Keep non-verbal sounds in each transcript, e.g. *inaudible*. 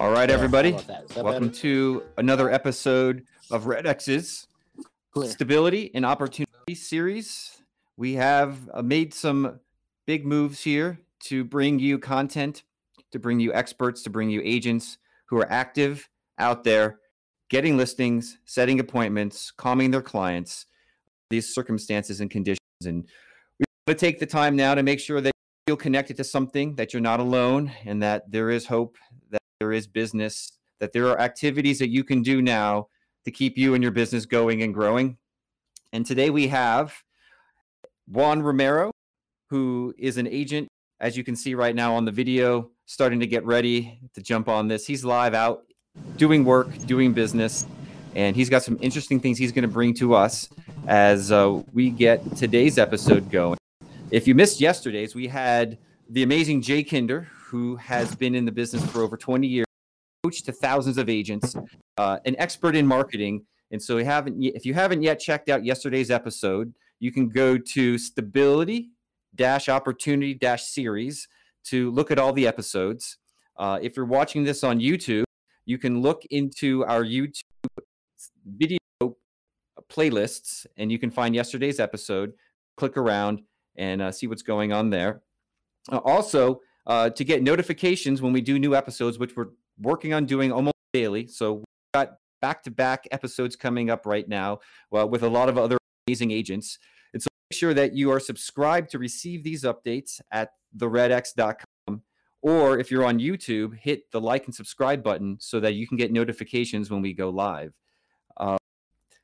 All right, everybody. How about that? Is that Welcome better? to another episode of Red X's Clear. Stability and Opportunity series. We have uh, made some big moves here to bring you content, to bring you experts, to bring you agents who are active out there, getting listings, setting appointments, calming their clients, these circumstances and conditions. And we want to take the time now to make sure that you feel connected to something, that you're not alone, and that there is hope, there is business, that there are activities that you can do now to keep you and your business going and growing. And today we have Juan Romero, who is an agent, as you can see right now on the video, starting to get ready to jump on this. He's live out doing work, doing business, and he's got some interesting things he's going to bring to us as uh, we get today's episode going. If you missed yesterday's, we had the amazing Jay Kinder, who has been in the business for over 20 years, coach to thousands of agents, uh, an expert in marketing. And so, if you haven't yet checked out yesterday's episode, you can go to stability opportunity series to look at all the episodes. Uh, if you're watching this on YouTube, you can look into our YouTube video playlists and you can find yesterday's episode, click around and uh, see what's going on there. Uh, also, uh, to get notifications when we do new episodes, which we're working on doing almost daily. So we've got back to back episodes coming up right now well, with a lot of other amazing agents. And so make sure that you are subscribed to receive these updates at theredx.com. Or if you're on YouTube, hit the like and subscribe button so that you can get notifications when we go live. Uh,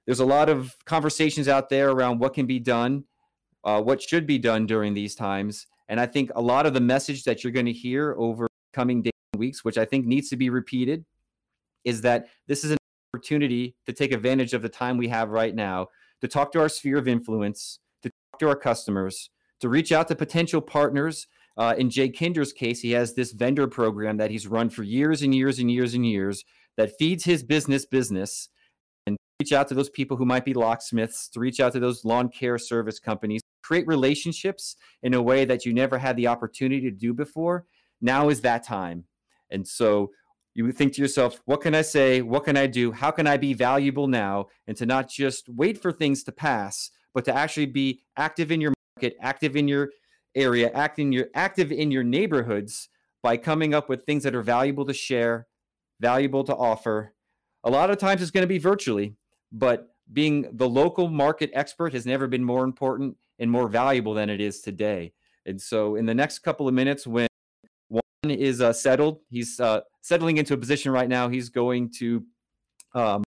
there's a lot of conversations out there around what can be done, uh, what should be done during these times. And I think a lot of the message that you're going to hear over coming days and weeks, which I think needs to be repeated, is that this is an opportunity to take advantage of the time we have right now to talk to our sphere of influence, to talk to our customers, to reach out to potential partners. Uh, in Jay Kinder's case, he has this vendor program that he's run for years and years and years and years that feeds his business business and reach out to those people who might be locksmiths, to reach out to those lawn care service companies, create relationships in a way that you never had the opportunity to do before. Now is that time. And so you think to yourself, what can I say? What can I do? How can I be valuable now? And to not just wait for things to pass, but to actually be active in your market, active in your area, acting your active in your neighborhoods by coming up with things that are valuable to share, valuable to offer. A lot of times it's going to be virtually, but being the local market expert has never been more important and more valuable than it is today. And so, in the next couple of minutes, when Juan is uh, settled, he's uh, settling into a position right now. He's going to um,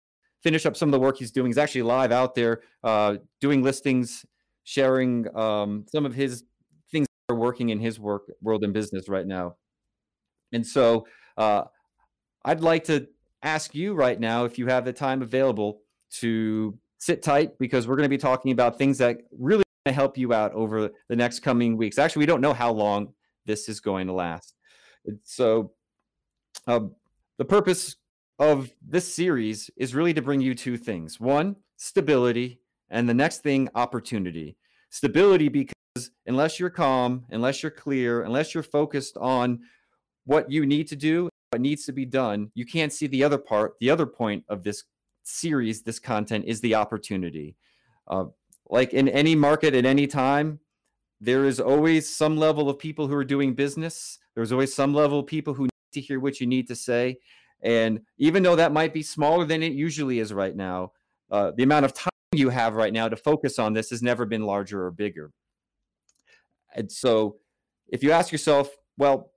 finish up some of the work he's doing. He's actually live out there uh, doing listings, sharing um, some of his things that are working in his work world and business right now. And so, uh, I'd like to ask you right now if you have the time available to sit tight because we're going to be talking about things that really help you out over the next coming weeks. Actually, we don't know how long this is going to last. So, um, the purpose of this series is really to bring you two things one, stability, and the next thing, opportunity. Stability, because unless you're calm, unless you're clear, unless you're focused on what you need to do, what needs to be done, you can't see the other part. The other point of this series, this content, is the opportunity. Uh, like in any market at any time, there is always some level of people who are doing business. There's always some level of people who need to hear what you need to say. And even though that might be smaller than it usually is right now, uh, the amount of time you have right now to focus on this has never been larger or bigger. And so if you ask yourself, well,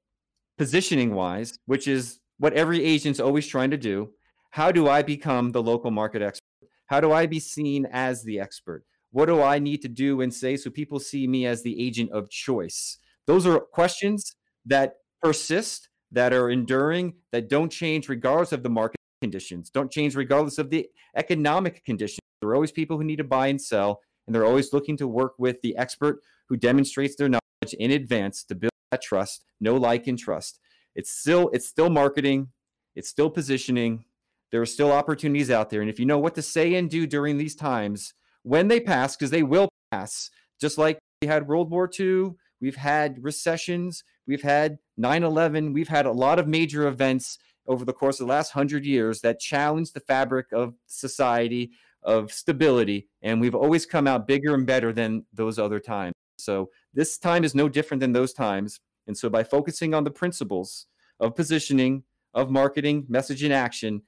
positioning wise, which is what every agent's always trying to do, how do I become the local market expert? How do I be seen as the expert? What do I need to do and say so people see me as the agent of choice? Those are questions that persist, that are enduring, that don't change regardless of the market conditions, don't change regardless of the economic conditions. There are always people who need to buy and sell, and they're always looking to work with the expert who demonstrates their knowledge in advance to build that trust, no like, and trust. It's still it's still marketing, it's still positioning. There are still opportunities out there, and if you know what to say and do during these times, when they pass, because they will pass, just like we had World War II, we've had recessions, we've had 9/11, we've had a lot of major events over the course of the last hundred years that challenged the fabric of society, of stability, and we've always come out bigger and better than those other times. So this time is no different than those times. And so by focusing on the principles of positioning, of marketing, message and action,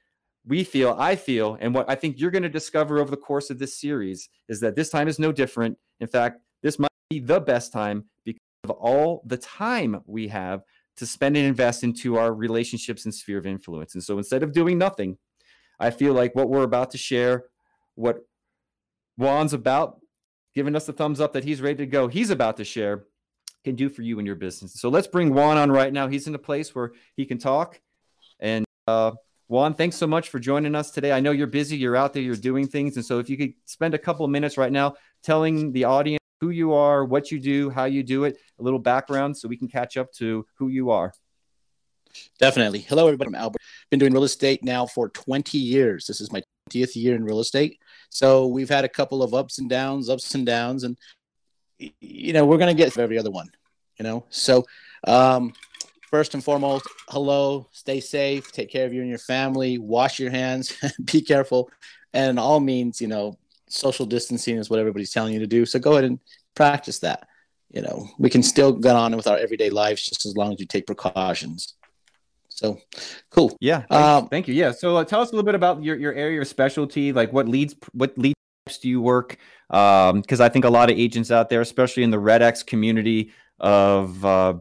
we feel, I feel, and what I think you're going to discover over the course of this series is that this time is no different. In fact, this might be the best time because of all the time we have to spend and invest into our relationships and sphere of influence. And so instead of doing nothing, I feel like what we're about to share, what Juan's about, giving us the thumbs up that he's ready to go, he's about to share, can do for you and your business. So let's bring Juan on right now. He's in a place where he can talk. And uh, Juan, thanks so much for joining us today. I know you're busy, you're out there, you're doing things. And so if you could spend a couple of minutes right now telling the audience who you are, what you do, how you do it, a little background so we can catch up to who you are. Definitely. Hello, everybody. I'm Albert. Been doing real estate now for 20 years. This is my 20th year in real estate. So we've had a couple of ups and downs, ups and downs, and you know we're gonna get every other one. You know, so um, first and foremost, hello, stay safe, take care of you and your family, wash your hands, *laughs* be careful, and all means, you know, social distancing is what everybody's telling you to do. So go ahead and practice that. You know, we can still get on with our everyday lives just as long as you take precautions. So cool. Yeah. Um, thank you. Yeah. So uh, tell us a little bit about your, your area of specialty. Like what leads, what leads do you work? Um, cause I think a lot of agents out there, especially in the Red X community of, uh,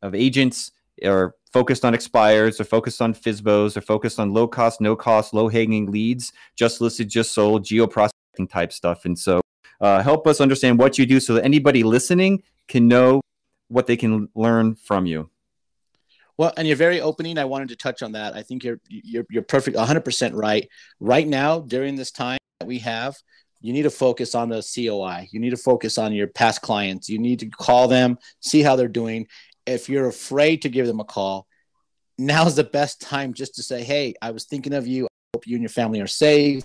of agents are focused on expires, they're focused on FSBOs, they're focused on low cost, no cost, low hanging leads, just listed, just sold, geo prospecting type stuff. And so uh, help us understand what you do so that anybody listening can know what they can learn from you. Well, and you're very opening. I wanted to touch on that. I think you're you're you're perfect, 100% right. Right now, during this time that we have, you need to focus on the COI. You need to focus on your past clients. You need to call them, see how they're doing. If you're afraid to give them a call, now's the best time just to say, "Hey, I was thinking of you. I hope you and your family are safe."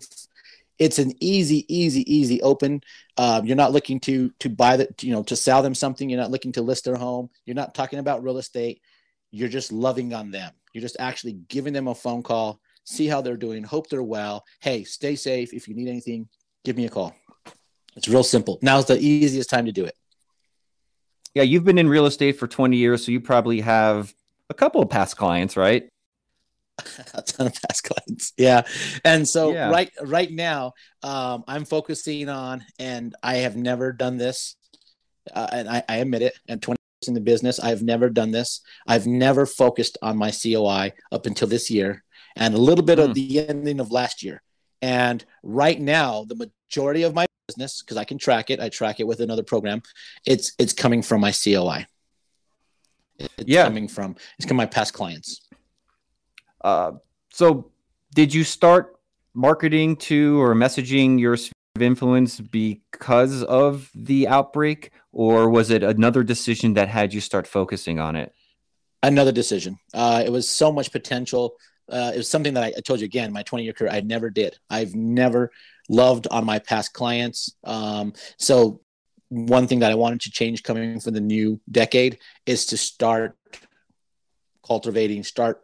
It's an easy, easy, easy open. Um, you're not looking to to buy the, you know, to sell them something. You're not looking to list their home. You're not talking about real estate you're just loving on them. You're just actually giving them a phone call, see how they're doing, hope they're well. Hey, stay safe. If you need anything, give me a call. It's real simple. Now's the easiest time to do it. Yeah, you've been in real estate for 20 years, so you probably have a couple of past clients, right? *laughs* a ton of past clients. Yeah. And so yeah. right right now, um, I'm focusing on, and I have never done this, uh, and I, I admit it. And 20 years in the business. I've never done this. I've never focused on my COI up until this year and a little bit mm. of hmm. the ending of last year. And right now, the majority of my business, because I can track it, I track it with another program. It's it's coming from my COI. It's yeah. coming from it's coming my past clients. Uh, so, did you start marketing to or messaging your sphere of influence because of the outbreak, or was it another decision that had you start focusing on it? Another decision. Uh, it was so much potential. Uh, it was something that I, I, told you again, my 20 year career, I never did. I've never loved on my past clients. Um, so, one thing that I wanted to change coming from the new decade is to start cultivating, start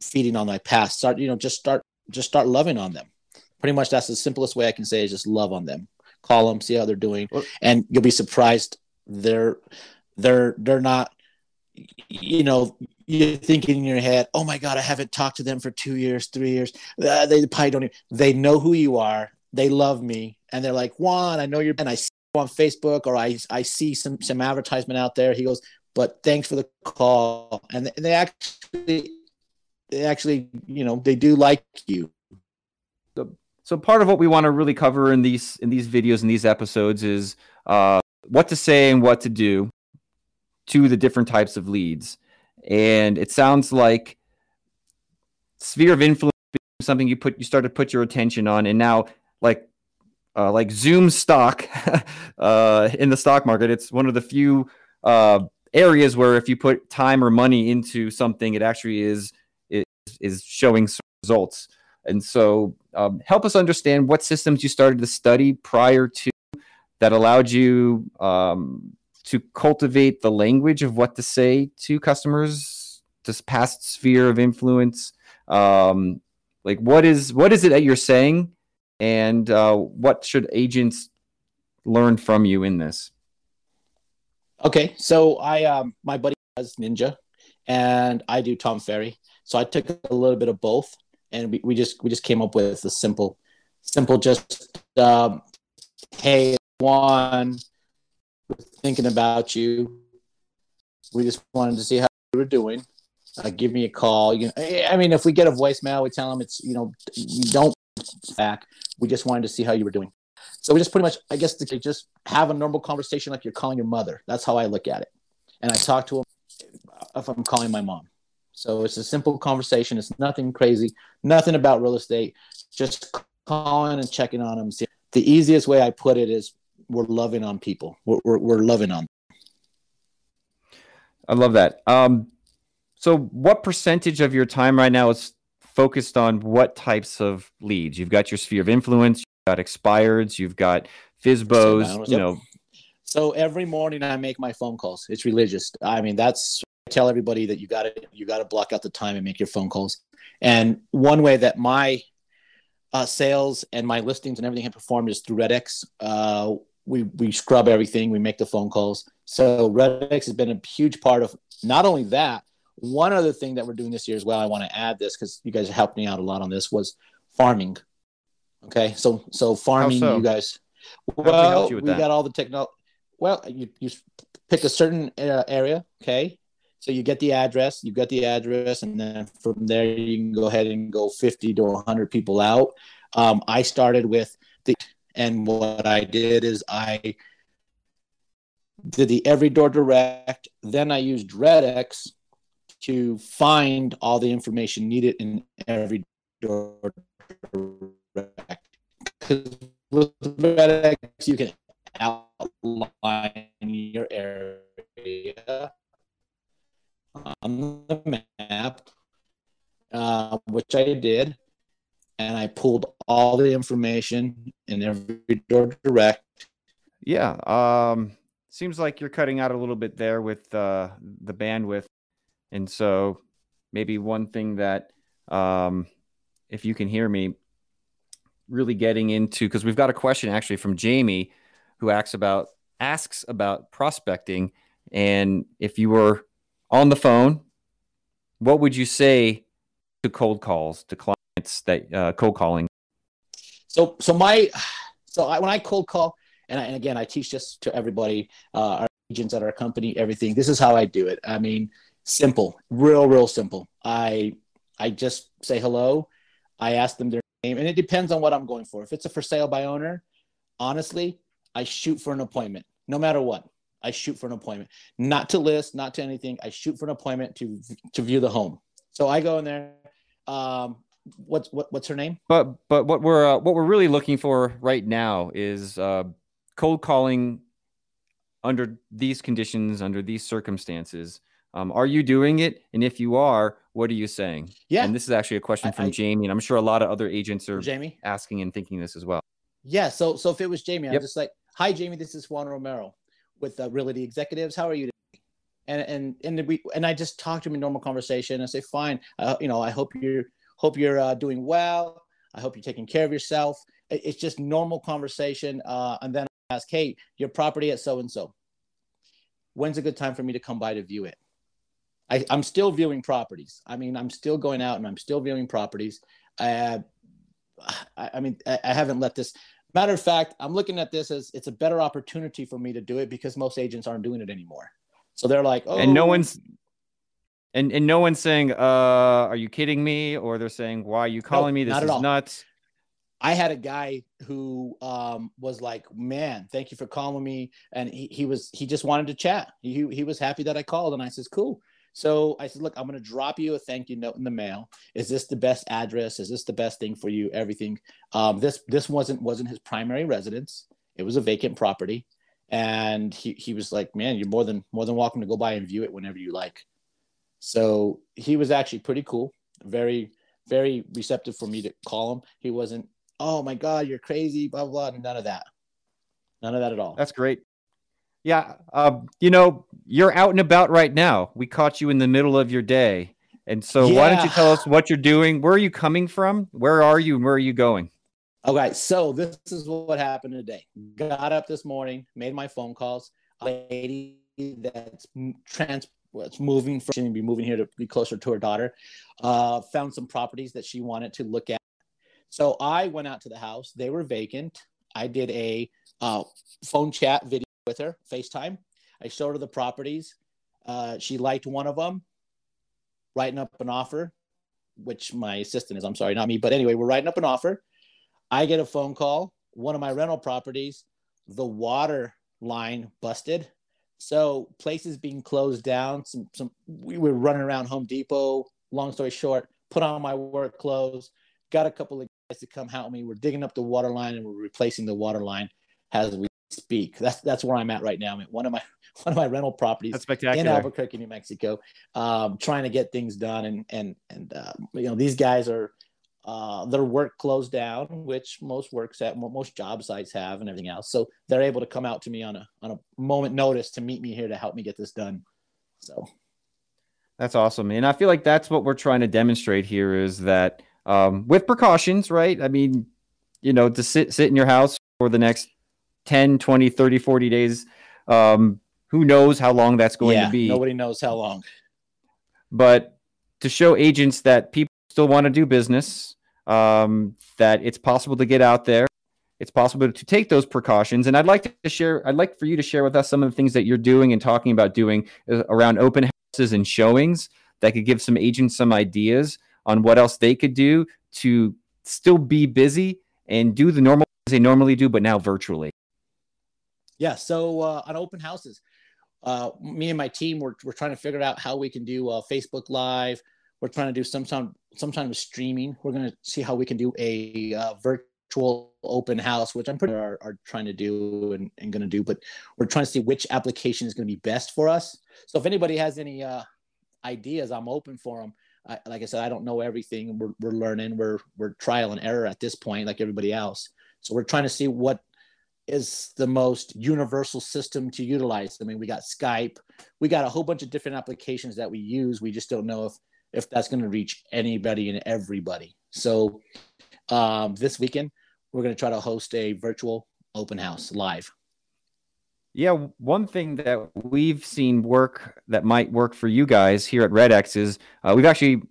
feeding on my past, start, you know, just start, just start loving on them pretty much that's the simplest way I can say is just love on them, call them, see how they're doing, and you'll be surprised they're they're they're not you know you're thinking in your head oh my god i haven't talked to them for two years three years. Uh, they probably don't even, they know who you are they love me and they're like juan i know you're and i see you on facebook or i i see some some advertisement out there. He goes but thanks for the call and they actually they actually you know they do like you. So so part of what we want to really cover in these in these videos and these episodes is uh, what to say and what to do to the different types of leads. and it sounds like sphere of influence something you put you started to put your attention on, and now like uh, like Zoom stock *laughs* uh, in the stock market, it's one of the few uh, areas where if you put time or money into something, it actually is is, is showing results. And so, um, help us understand what systems you started to study prior to that allowed you um, to cultivate the language of what to say to customers, this past sphere of influence. Um, like, what is what is it that you're saying, and uh, what should agents learn from you in this? Okay, so I um, my buddy does Ninja, and I do Tom Ferry. So I took a little bit of both, and we, we just we just came up with a simple, simple just um, hey one, thinking about you. We just wanted to see how you were doing. Uh, give me a call. You know, I mean, if we get a voicemail, we tell them it's you know you don't back. We just wanted to see how you were doing. So we just pretty much, I guess, to just have a normal conversation like you're calling your mother. That's how I look at it. And I talk to them if I'm calling my mom. So it's a simple conversation. It's nothing crazy, nothing about real estate. Just calling and checking on them. The easiest way I put it is we're loving on people. We're, we're, we're loving on. I love that. Um, so, what percentage of your time right now is focused on what types of leads? You've got your sphere of influence, you've got expireds, you've got FSBOs, you know. So every morning I make my phone calls. It's religious. I mean, that's I tell everybody that you got to you got to block out the time and make your phone calls. And one way that my uh, sales and my listings and everything have performed is through Red-X. Uh, we we scrub everything. We make the phone calls. So Red-X has been a huge part of not only that. One other thing that we're doing this year as well. I want to add this because you guys helped me out a lot on this was farming. Okay, so so farming, so? you guys. Well, we, we got all the technology. Well, you you pick a certain uh, area. Okay, so you get the address, you get the address, and then from there you can go ahead and go 50 to 100 people out. Um, I started with the, and what I did is I did the every door direct. Then I used Red-X to find all the information needed in every door direct. Because with Red-X, you can outline your area on the map, uh, which I did, and I pulled all the information in every door direct. Yeah, um, seems like you're cutting out a little bit there with uh, the bandwidth, and so maybe one thing that, um, if you can hear me, really getting into because we've got a question actually from Jamie, who asks about asks about prospecting, and if you were on the phone, what would you say to cold calls to clients that uh, cold calling? So, so my, so I, when I cold call, and, I, and again, I teach this to everybody, uh, our agents at our company, everything. This is how I do it. I mean, simple, real, real simple. I, I just say hello. I ask them their name, and it depends on what I'm going for. If it's a for sale by owner, honestly, I shoot for an appointment, no matter what. I shoot for an appointment, not to list, not to anything. I shoot for an appointment to to view the home. So I go in there. Um, what's what, what's her name? But but what we're uh, what we're really looking for right now is uh, cold calling under these conditions, under these circumstances. Um, are you doing it? And if you are, what are you saying? Yeah. And this is actually a question from I, Jamie, and I'm sure a lot of other agents are Jamie asking and thinking this as well. Yeah. So so if it was Jamie, yep. I'm just like, hi Jamie, this is Juan Romero with uh, Realty Executives. How are you? Today? And and and we and I just talk to him in normal conversation. I say, fine. Uh, you know, I hope you're hope you're uh, doing well. I hope you're taking care of yourself. It's just normal conversation. Uh, and then I ask, hey, your property at so and so. When's a good time for me to come by to view it? I, am still viewing properties. I mean, I'm still going out and I'm still viewing properties. Uh, I, I mean, I, I haven't let this Matter of fact, I'm looking at this as it's a better opportunity for me to do it because most agents aren't doing it anymore. So they're like, oh, and no oh. one's and and no one's saying, uh, are you kidding me? Or they're saying, why are you calling me? This is all. nuts. I had a guy who um, was like, man, thank you for calling me. And he, he was, he just wanted to chat. He, he was happy that I called. And I says, cool. So I said, look, I'm going to drop you a thank you note in the mail. Is this the best address? Is this the best thing for you? Everything. Um, this this wasn't wasn't his primary residence. It was a vacant property, and he he was like, man, you're more than more than welcome to go by and view it whenever you like. So he was actually pretty cool, very very receptive for me to call him. He wasn't, oh my god, you're crazy, blah blah, blah. none of that, none of that at all. That's great. Yeah, uh, you know, you're out and about right now. We caught you in the middle of your day. And so yeah. why don't you tell us what you're doing? Where are you coming from? Where are you where are you going? Okay, so this is what happened today. Got up this morning, made my phone calls. A lady that's trans was moving from to be moving here to be closer to her daughter. Uh, found some properties that she wanted to look at. So I went out to the house. They were vacant. I did a uh, phone chat video with her, FaceTime. I showed her the properties. Uh, she liked one of them. Writing up an offer, which my assistant is. I'm sorry, not me. But anyway, we're writing up an offer. I get a phone call. One of my rental properties, the water line busted so places being closed down. Some some we were running around Home Depot. Long story short, put on my work clothes. Got a couple of guys to come help me. We're digging up the water line and we're replacing the water line as we speak. That's that's where I'm at right now. I'm at one of my *laughs* one of my rental properties in Albuquerque, New Mexico, um, trying to get things done. And and and uh, you know these guys are uh, their work closed down, which most works at most job sites have, and everything else. So they're able to come out to me on a on a moment notice to meet me here to help me get this done. So that's awesome, and I feel like that's what we're trying to demonstrate here is that um, with precautions, right? I mean, you know, to sit sit in your house for the next 10, 20, 30, 40 days. Um, who knows how long that's going yeah, to be? Nobody knows how long. But to show agents that people still want to do business, um, that it's possible to get out there. It's possible to take those precautions. And I'd like to share, I'd like for you to share with us some of the things that you're doing and talking about doing uh, around open houses and showings that could give some agents some ideas on what else they could do to still be busy and do the normal things they normally do, but now virtually. Yeah. So uh, on open houses, uh, me and my team, we're, we're trying to figure out how we can do uh, Facebook Live, we're trying to do some some time of streaming. We're going to see how we can do a uh, virtual open house, which I'm pretty are, are trying to do and, and going to do. But we're trying to see which application is going to be best for us. So if anybody has any uh, ideas, I'm open for them. I, like I said, I don't know everything. We're, we're learning. We're we're trial and error at this point, like everybody else. So we're trying to see what is the most universal system to utilize. I mean, we got Skype, we got a whole bunch of different applications that we use. We just don't know if if that's going to reach anybody and everybody. So um, this weekend, we're going to try to host a virtual open house live. Yeah, one thing that we've seen work that might work for you guys here at Red X is uh, we've actually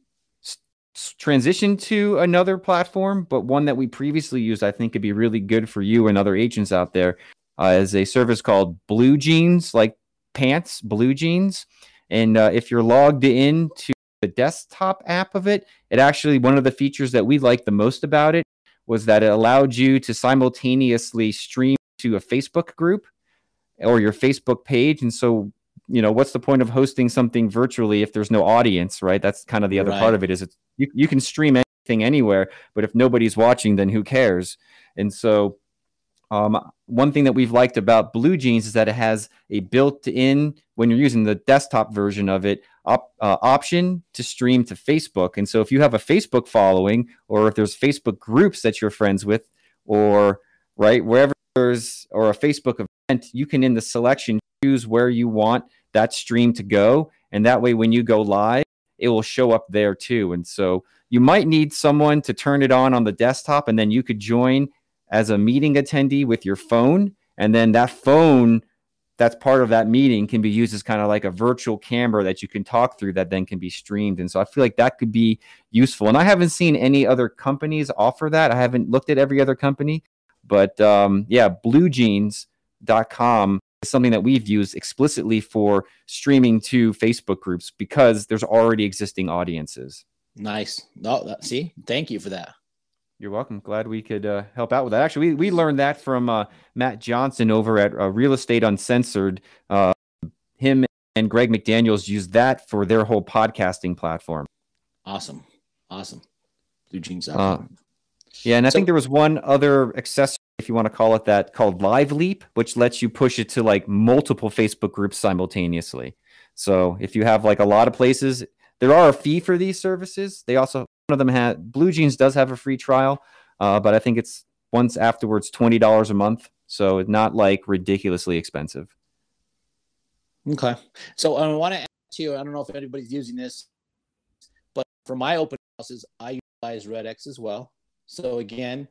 transitioned to another platform, but one that we previously used, I think, could be really good for you and other agents out there. Uh, is a service called Blue Jeans, like pants, Blue Jeans. And uh, if you're logged in to the desktop app of it, it actually, one of the features that we liked the most about it was that it allowed you to simultaneously stream to a Facebook group or your Facebook page. And so, you know, what's the point of hosting something virtually if there's no audience, right? That's kind of the other right. part of it is it's, you, you can stream anything anywhere, but if nobody's watching, then who cares? And so, um, one thing that we've liked about Blue Jeans is that it has a built-in, when you're using the desktop version of it, op, uh, option to stream to Facebook. And so if you have a Facebook following, or if there's Facebook groups that you're friends with, or right wherever there's or a Facebook event, you can in the selection choose where you want that stream to go, and that way when you go live, it will show up there too. And so you might need someone to turn it on on the desktop, and then you could join as a meeting attendee with your phone, and then that phone that's part of that meeting can be used as kind of like a virtual camera that you can talk through that then can be streamed. And so I feel like that could be useful. And I haven't seen any other companies offer that. I haven't looked at every other company, but um, yeah, bluejeans.com is something that we've used explicitly for streaming to Facebook groups because there's already existing audiences. Nice. No, that, see, thank you for that. You're welcome. Glad we could uh, help out with that. Actually, we, we learned that from uh, Matt Johnson over at uh, Real Estate Uncensored. Uh, him and Greg McDaniels used that for their whole podcasting platform. Awesome. Awesome. Blue jeans. Uh, yeah, and I so, think there was one other accessory, if you want to call it that, called Live Leap, which lets you push it to like multiple Facebook groups simultaneously. So if you have like a lot of places, there are a fee for these services. They also of them had Blue Jeans does have a free trial, uh, but I think it's once afterwards twenty dollars a month, so it's not like ridiculously expensive. Okay, so I want to ask you. I don't know if anybody's using this, but for my open houses, I utilize RedX as well. So again,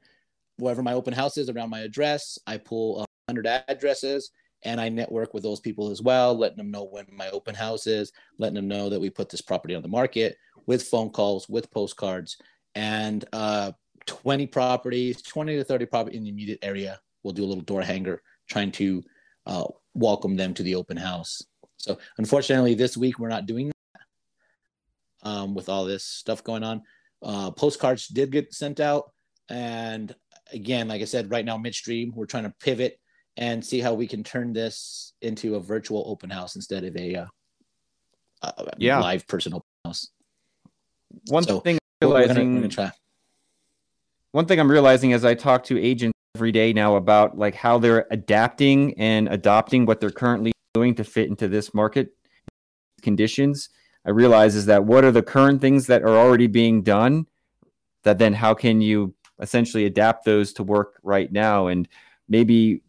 wherever my open house is around my address, I pull 100 addresses and I network with those people as well, letting them know when my open house is, letting them know that we put this property on the market with phone calls, with postcards, and uh, 20 properties, 20 to 30 properties in the immediate area. We'll do a little door hanger trying to uh, welcome them to the open house. So unfortunately, this week we're not doing that um, with all this stuff going on. Uh, postcards did get sent out, and again, like I said, right now midstream, we're trying to pivot and see how we can turn this into a virtual open house instead of a, uh, yeah. live person open house. One so thing I'm realizing, we're gonna, we're one thing I'm realizing as I talk to agents every day now about like how they're adapting and adopting what they're currently doing to fit into this market conditions. I realize is that what are the current things that are already being done that then how can you essentially adapt those to work right now and maybe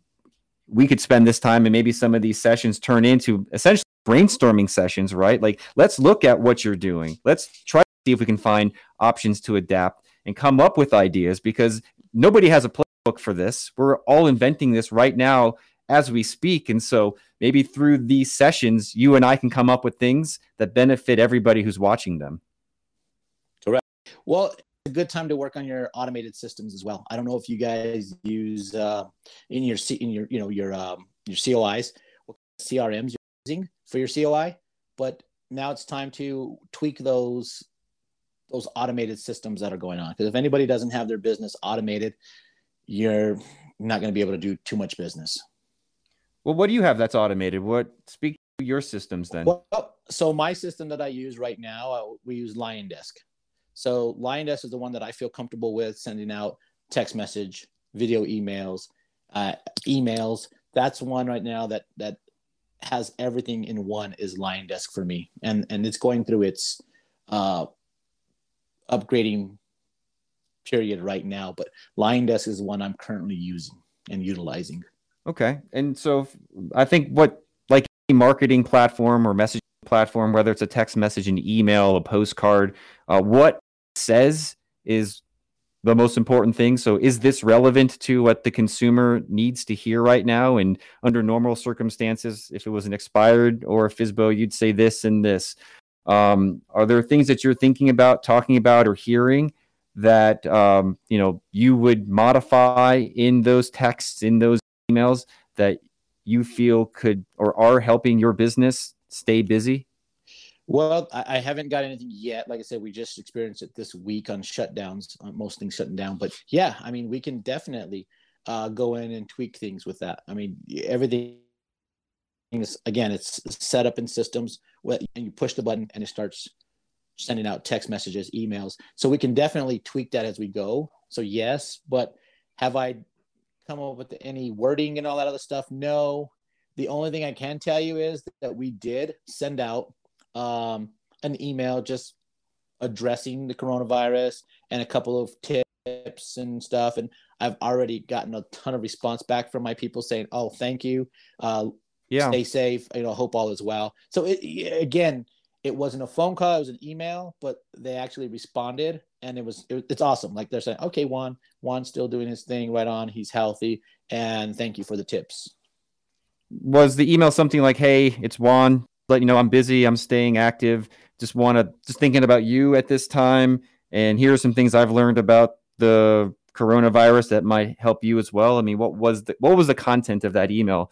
we could spend this time and maybe some of these sessions turn into essentially brainstorming sessions, right? Like, let's look at what you're doing. Let's try see if we can find options to adapt and come up with ideas because nobody has a playbook for this. We're all inventing this right now as we speak. And so maybe through these sessions, you and I can come up with things that benefit everybody who's watching them. Correct. Well, a good time to work on your automated systems as well. I don't know if you guys use uh, in your in your you know your um, your COIs what CRMs you're using for your COI, but now it's time to tweak those those automated systems that are going on. Because if anybody doesn't have their business automated, you're not going to be able to do too much business. Well, what do you have that's automated? What speak to your systems then? Well, so my system that I use right now, uh, we use LionDesk. So LionDesk is the one that I feel comfortable with sending out text message, video emails, uh, emails. That's one right now that that has everything in one is LionDesk for me, and and it's going through its uh, upgrading period right now. But LionDesk is the one I'm currently using and utilizing. Okay, and so I think what like marketing platform or messaging platform, whether it's a text message, an email, a postcard, uh, what says is the most important thing. So, is this relevant to what the consumer needs to hear right now? And under normal circumstances, if it was an expired or a FSBO, you'd say this and this. Um, are there things that you're thinking about, talking about, or hearing that um, you know you would modify in those texts, in those emails that you feel could or are helping your business stay busy? Well, I, haven't got anything yet. Like I said, we just experienced it this week on shutdowns, uh, most things shutting down. But yeah, I mean, we can definitely uh, go in and tweak things with that. I mean, everything is again, it's set up in systems. and you push the button and it starts sending out text messages, emails. So we can definitely tweak that as we go. So yes, but have I come up with any wording and all that other stuff? No. The only thing I can tell you is that we did send out um, an email just addressing the coronavirus and a couple of tips and stuff. And I've already gotten a ton of response back from my people saying, "Oh, thank you. Uh, yeah, stay safe. You know, hope all is well." So it, again, it wasn't a phone call; it was an email, but they actually responded, and it was it, it's awesome. Like they're saying, "Okay, Juan, Juan's still doing his thing right on. He's healthy, and thank you for the tips." Was the email something like, "Hey, it's Juan let you know I'm busy, I'm staying active, just want to just thinking about you at this time and here are some things I've learned about the coronavirus that might help you as well. I mean, what was the what was the content of that email?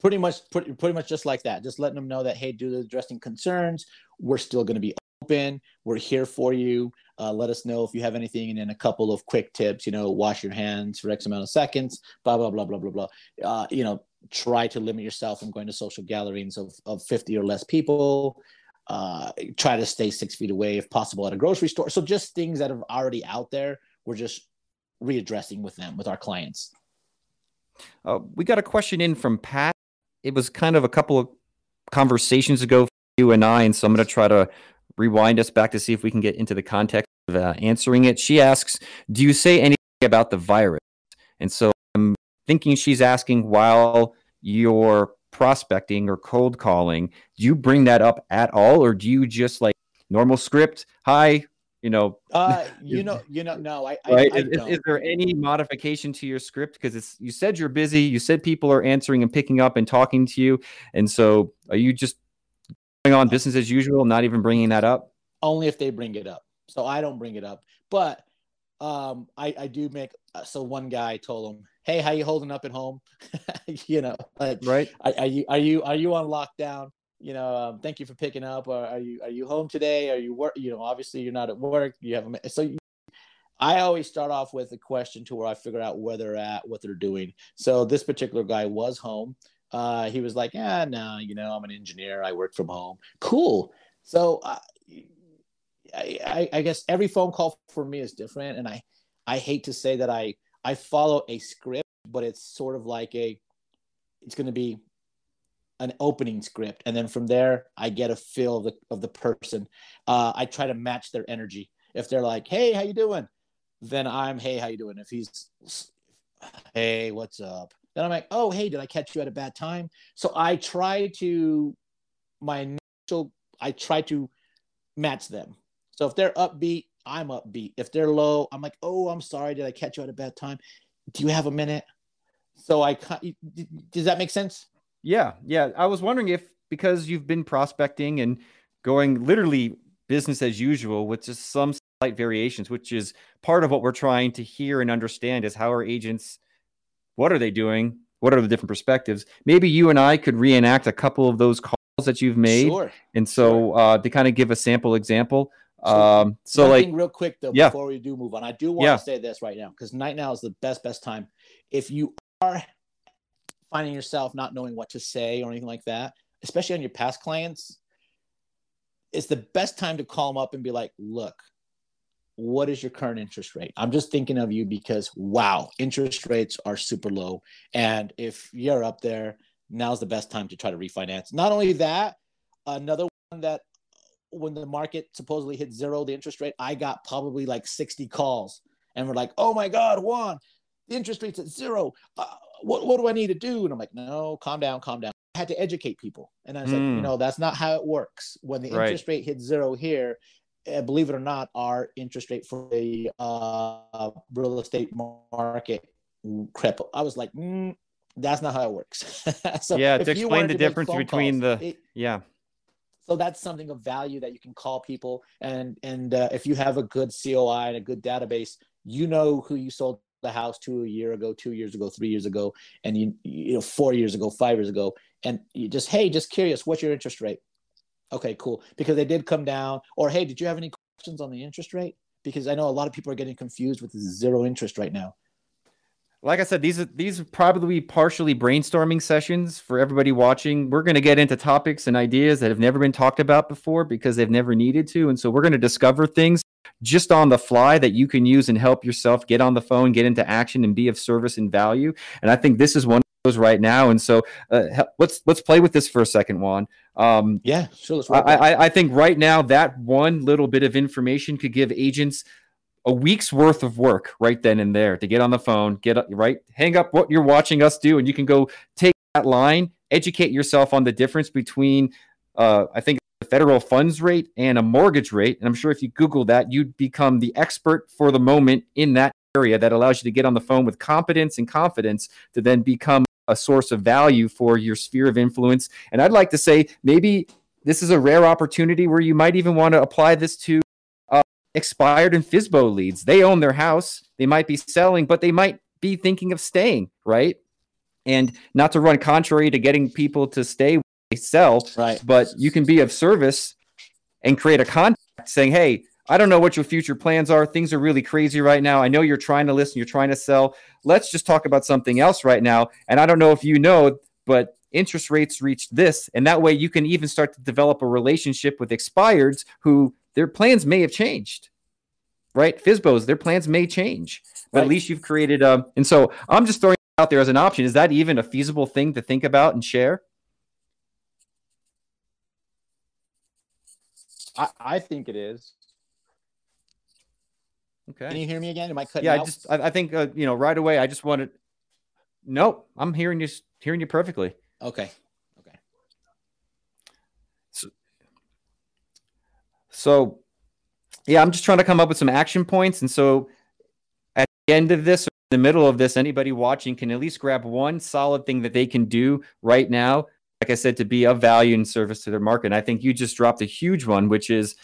Pretty much pretty, pretty much just like that. Just letting them know that hey, due to addressing concerns, we're still going to be open. We're here for you. Uh, let us know if you have anything, and then a couple of quick tips. You know, wash your hands for X amount of seconds. Blah blah blah blah blah blah. Uh, you know, try to limit yourself from going to social gatherings of, of 50 or less people uh, try to stay six feet away if possible at a grocery store so just things that are already out there we're just readdressing with them with our clients uh, we got a question in from pat it was kind of a couple of conversations ago you and i and so i'm going to try to rewind us back to see if we can get into the context of uh, answering it she asks do you say anything about the virus and so i'm thinking she's asking while you're prospecting or cold calling, do you bring that up at all, or do you just like normal script? Hi, you know. Uh, *laughs* you know, you know, no. I, right? I, I is, is, there any modification to your script because it's you said you're busy, you said people are answering and picking up and talking to you, and so are you just going on business as usual, not even bringing that up? Only if they bring it up. So I don't bring it up, but um, I, I do make. Uh, so one guy told him, hey, how you holding up at home? *laughs* you know, like, right? Are, are, you are you are you on lockdown? You know, um, thank you for picking up. Or are you are you home today? Are you work? You know, obviously you're not at work. You have a so. You, I always start off with a question to where I figure out where they're at, what they're doing. So this particular guy was home. Uh, he was like, "Yeah, no, you know, I'm an engineer. I work from home. Cool." So uh, I, I guess every phone call for me is different, and I I hate to say that I I follow a script, but it's sort of like a, it's going to be an opening script, and then from there I get a feel of the of the person. Uh, I try to match their energy. If they're like, "Hey, how you doing?" then I'm, "Hey, how you doing?" If he's, "Hey, what's up?" then I'm like, "Oh, hey, did I catch you at a bad time?" So I try to, my initial, I try to match them. So if they're upbeat, I'm upbeat. If they're low, I'm like, oh, I'm sorry. Did I catch you at a bad time? Do you have a minute? So I does that make sense? Yeah, yeah. I was wondering if because you've been prospecting and going literally business as usual with just some slight variations, which is part of what we're trying to hear and understand is how our agents, what are they doing? What are the different perspectives? Maybe you and I could reenact a couple of those calls that you've made. Sure. And so sure. uh, to kind of give a sample example, um, so like real quick though, yeah. before we do move on, I do want yeah. to say this right now because night now is the best best time. If you are finding yourself not knowing what to say or anything like that, especially on your past clients, it's the best time to call them up and be like, "Look, what is your current interest rate? I'm just thinking of you because wow, interest rates are super low, and if you're up there, now's the best time to try to refinance. Not only that, another one that when the market supposedly hit zero, the interest rate, I got probably like 60 calls and we're like, oh my God, Juan, the interest rate's at zero. Uh, what, what do I need to do? And I'm like, no, calm down, calm down. I had to educate people. And I was mm. like, you hmm. know, that's not how it works. When the right. interest rate hits zero here, uh, believe it or not, our interest rate for the uh, real estate market crept. I was like, mm, that's not how it works. *laughs* so yeah, to explain the difference between calls, the it, yeah so that's something of value that you can call people and and uh, if you have a good coi and a good database you know who you sold the house two a year ago two years ago three years ago and you you know four years ago five years ago and you just hey just curious what's your interest rate? Okay cool. Because they did come down or hey did you have any questions on the interest rate? Because i know a lot of people are getting confused with zero interest right now. Like I said, these are these are probably partially brainstorming sessions for everybody watching. We're going to get into topics and ideas that have never been talked about before because they've never needed to, and so we're going to discover things just on the fly that you can use and help yourself get on the phone, get into action, and be of service and value. And I think this is one of those right now. And so uh, let's let's play with this for a second, Juan. Um, yeah, sure. I, I, I think right now that one little bit of information could give agents a week's worth of work right then and there to get on the phone, get right, hang up what you're watching us do, and you can go take that line, educate yourself on the difference between, uh, I think, federal funds rate and a mortgage rate. And I'm sure if you Google that, you'd become the expert for the moment in that area that allows you to get on the phone with competence and confidence to then become a source of value for your sphere of influence. And I'd like to say maybe this is a rare opportunity where you might even want to apply this to uh, expired and FSBO leads. They own their house. They might be selling, but they might be thinking of staying, right? And not to run contrary to getting people to stay sell, right? But you can be of service and create a contact saying, "Hey, I don't know what your future plans are. Things are really crazy right now. I know you're trying to listen, you're trying to sell. Let's just talk about something else right now. And I don't know if you know but interest rates reached this. And that way you can even start to develop a relationship with expireds who their plans may have changed, right? FSBOs, their plans may change, but right. at least you've created a. Um, and so I'm just throwing out there as an option. Is that even a feasible thing to think about and share? I, I think it is. Okay. Can you hear me again? Am I cutting yeah, out? I just I, I think uh, you know right away. I just wanted. Nope, I'm hearing you hearing you perfectly. Okay. Okay. So, so, yeah, I'm just trying to come up with some action points, and so at the end of this, or in the middle of this, anybody watching can at least grab one solid thing that they can do right now. Like I said, to be of value and service to their market. And I think you just dropped a huge one, which is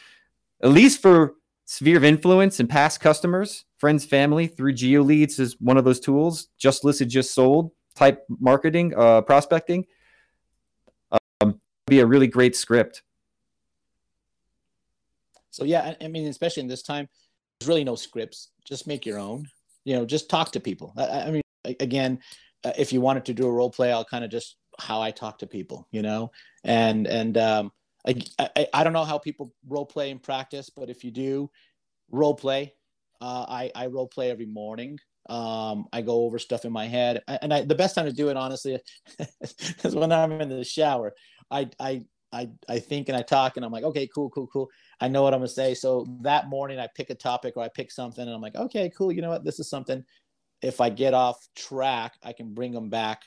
at least for sphere of influence and past customers, friends, family through geo leads is one of those tools. Just listed, just sold type marketing, uh, prospecting. Um, be a really great script. So yeah, I mean, especially in this time, there's really no scripts. Just make your own. You know, just talk to people. I, I mean, again, uh, if you wanted to do a role play, I'll kind of just how I talk to people. You know, and and um, I, I, I don't know how people role play in practice, but if you do role play, uh, I, I role play every morning. Um, I go over stuff in my head, and I, the best time to do it, honestly, *laughs* is when I'm in the shower. I, I, I, I think and I talk, and I'm like, okay, cool, cool, cool. I know what I'm gonna say. So that morning, I pick a topic or I pick something, and I'm like, okay, cool. You know what? This is something. If I get off track, I can bring them back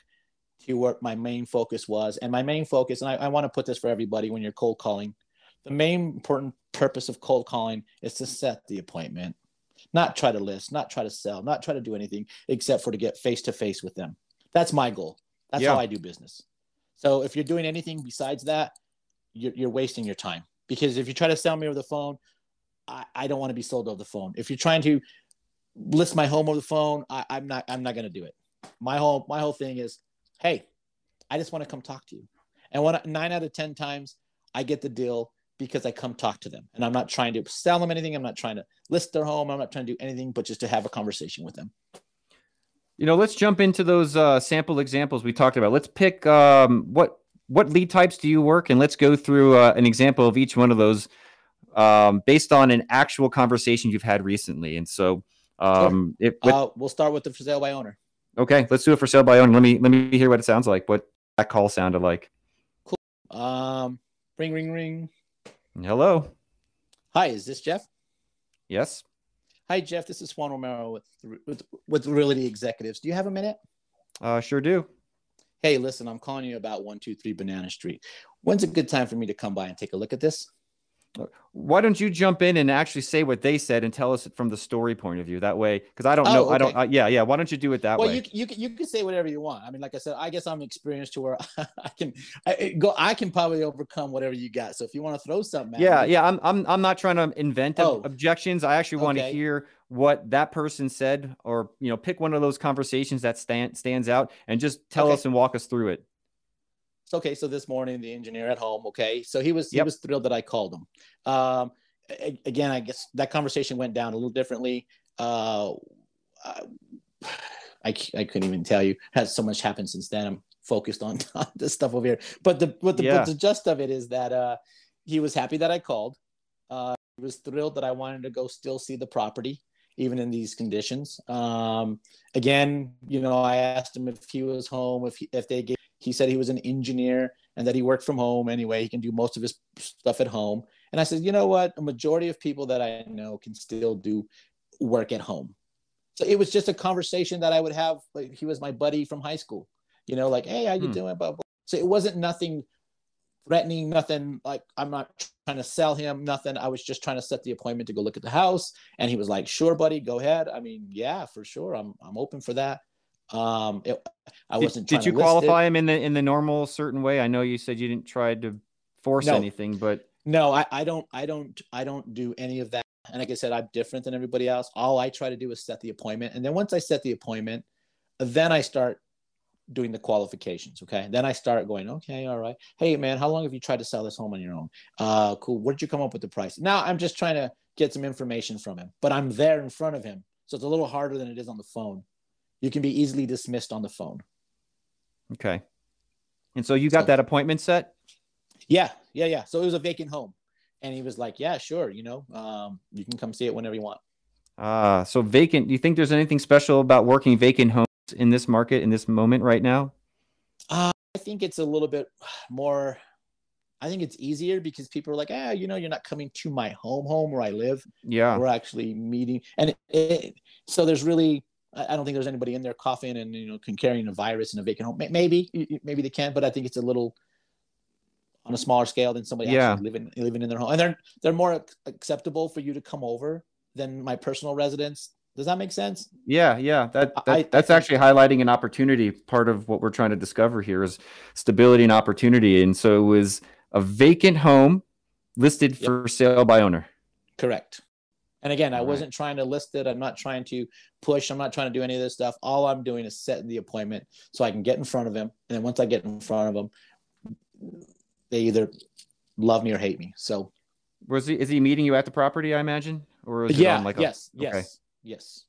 to what my main focus was. And my main focus, and I, I want to put this for everybody when you're cold calling, the main important purpose of cold calling is to set the appointment, not try to list, not try to sell, not try to do anything except for to get face to face with them. That's my goal. That's yeah. how I do business. So if you're doing anything besides that, you're, you're wasting your time because if you try to sell me over the phone, I, I don't want to be sold over the phone. If you're trying to list my home over the phone, I, I'm not I'm not going to do it. My whole my whole thing is hey, I just want to come talk to you. And nine out of 10 times I get the deal because I come talk to them and I'm not trying to sell them anything. I'm not trying to list their home. I'm not trying to do anything, but just to have a conversation with them. You know, let's jump into those uh, sample examples we talked about. Let's pick um, what what lead types do you work, and let's go through uh, an example of each one of those um, based on an actual conversation you've had recently. And so, um, sure. with, uh, we'll start with the for sale by owner. Okay, let's do it for sale by owner. Let me let me hear what it sounds like. What that call sounded like. Cool. Um, ring, ring, ring. Hello. Hi, is this Jeff? Yes. Hi, Jeff. This is Juan Romero with with with Realty Executives. Do you have a minute? Uh, sure do. Hey, listen, I'm calling you about one two three Banana Street. When's a good time for me to come by and take a look at this? Why don't you jump in and actually say what they said and tell us from the story point of view that way because i don't oh, know okay. i don't uh, yeah yeah why don't you do it that well, way you, you, you can say whatever you want i mean like i said i guess i'm experienced to where *laughs* i can I, go i can probably overcome whatever you got so if you want to throw something yeah me, yeah I'm, I'm i'm not trying to invent oh. objections i actually want okay. to hear what that person said or you know pick one of those conversations that stand, stands out and just tell okay. us and walk us through it so, okay, so this morning the engineer at home, okay, so he was yep. he was thrilled that I called him. Um, again, I guess that conversation went down a little differently. Uh, I, I couldn't even tell you. Has so much happened since then. I'm focused on, *laughs* on this stuff over here. But the but the, yeah. but the gist of it is that uh, he was happy that I called. Uh, he was thrilled that I wanted to go still see the property even in these conditions. Um, again, you know, I asked him if he was home, if he, if they gave he said he was an engineer and that he worked from home anyway. He can do most of his stuff at home. And I said, you know what? A majority of people that I know can still do work at home. So it was just a conversation that I would have. Like he was my buddy from high school, you know, like, hey, how you hmm. doing? Blah, blah. So it wasn't nothing threatening, nothing like I'm not trying to sell him, nothing. I was just trying to set the appointment to go look at the house. And he was like, sure, buddy, go ahead. I mean, yeah, for sure. I'm, I'm open for that. Um, it, I wasn't. Did, did you qualify it. him in the in the normal certain way? I know you said you didn't try to force no. anything, but no, I, I don't. I don't. I don't do any of that. And like I said, I'm different than everybody else. All I try to do is set the appointment, and then once I set the appointment, then I start doing the qualifications. Okay. Then I start going, okay, all right. Hey man, how long have you tried to sell this home on your own? Uh, cool. Where did you come up with the price? Now I'm just trying to get some information from him, but I'm there in front of him. So it's a little harder than it is on the phone you can be easily dismissed on the phone. Okay. And so you got So- that appointment set? Yeah, yeah, yeah. So it was a vacant home, and he was like, "Yeah, sure. You know, um, you can come see it whenever you want." Ah, so vacant. Do you think there's anything special about working vacant homes in this market in this moment right now? Uh, I think it's a little bit more. I think it's easier because people are like, ah, you know, you're not coming to my home, home where I live. Yeah. We're actually meeting, and it, it, so there's really, I I don't think there's anybody in there coughing and you know can carrying a virus in a vacant home. Maybe, maybe they can, but I think it's a little on a smaller scale than somebody Yeah. actually living living in their home, and they're they're more acceptable for you to come over than my personal residence. Does that make sense? Yeah, yeah. That, that I- I that's think- actually highlighting an opportunity. Part of what we're trying to discover here is stability and opportunity. And so it was a vacant home listed Yep. for sale by owner. Correct. And again, I wasn't trying to list it. I'm not trying to push. I'm not trying to do any of this stuff. All I'm doing is setting the appointment so I can get in front of him. And then once I get in front of him, they either love me or hate me. So Was he is he meeting you at the property, I imagine? Or is it yeah, on like a yes, yes, okay. yes.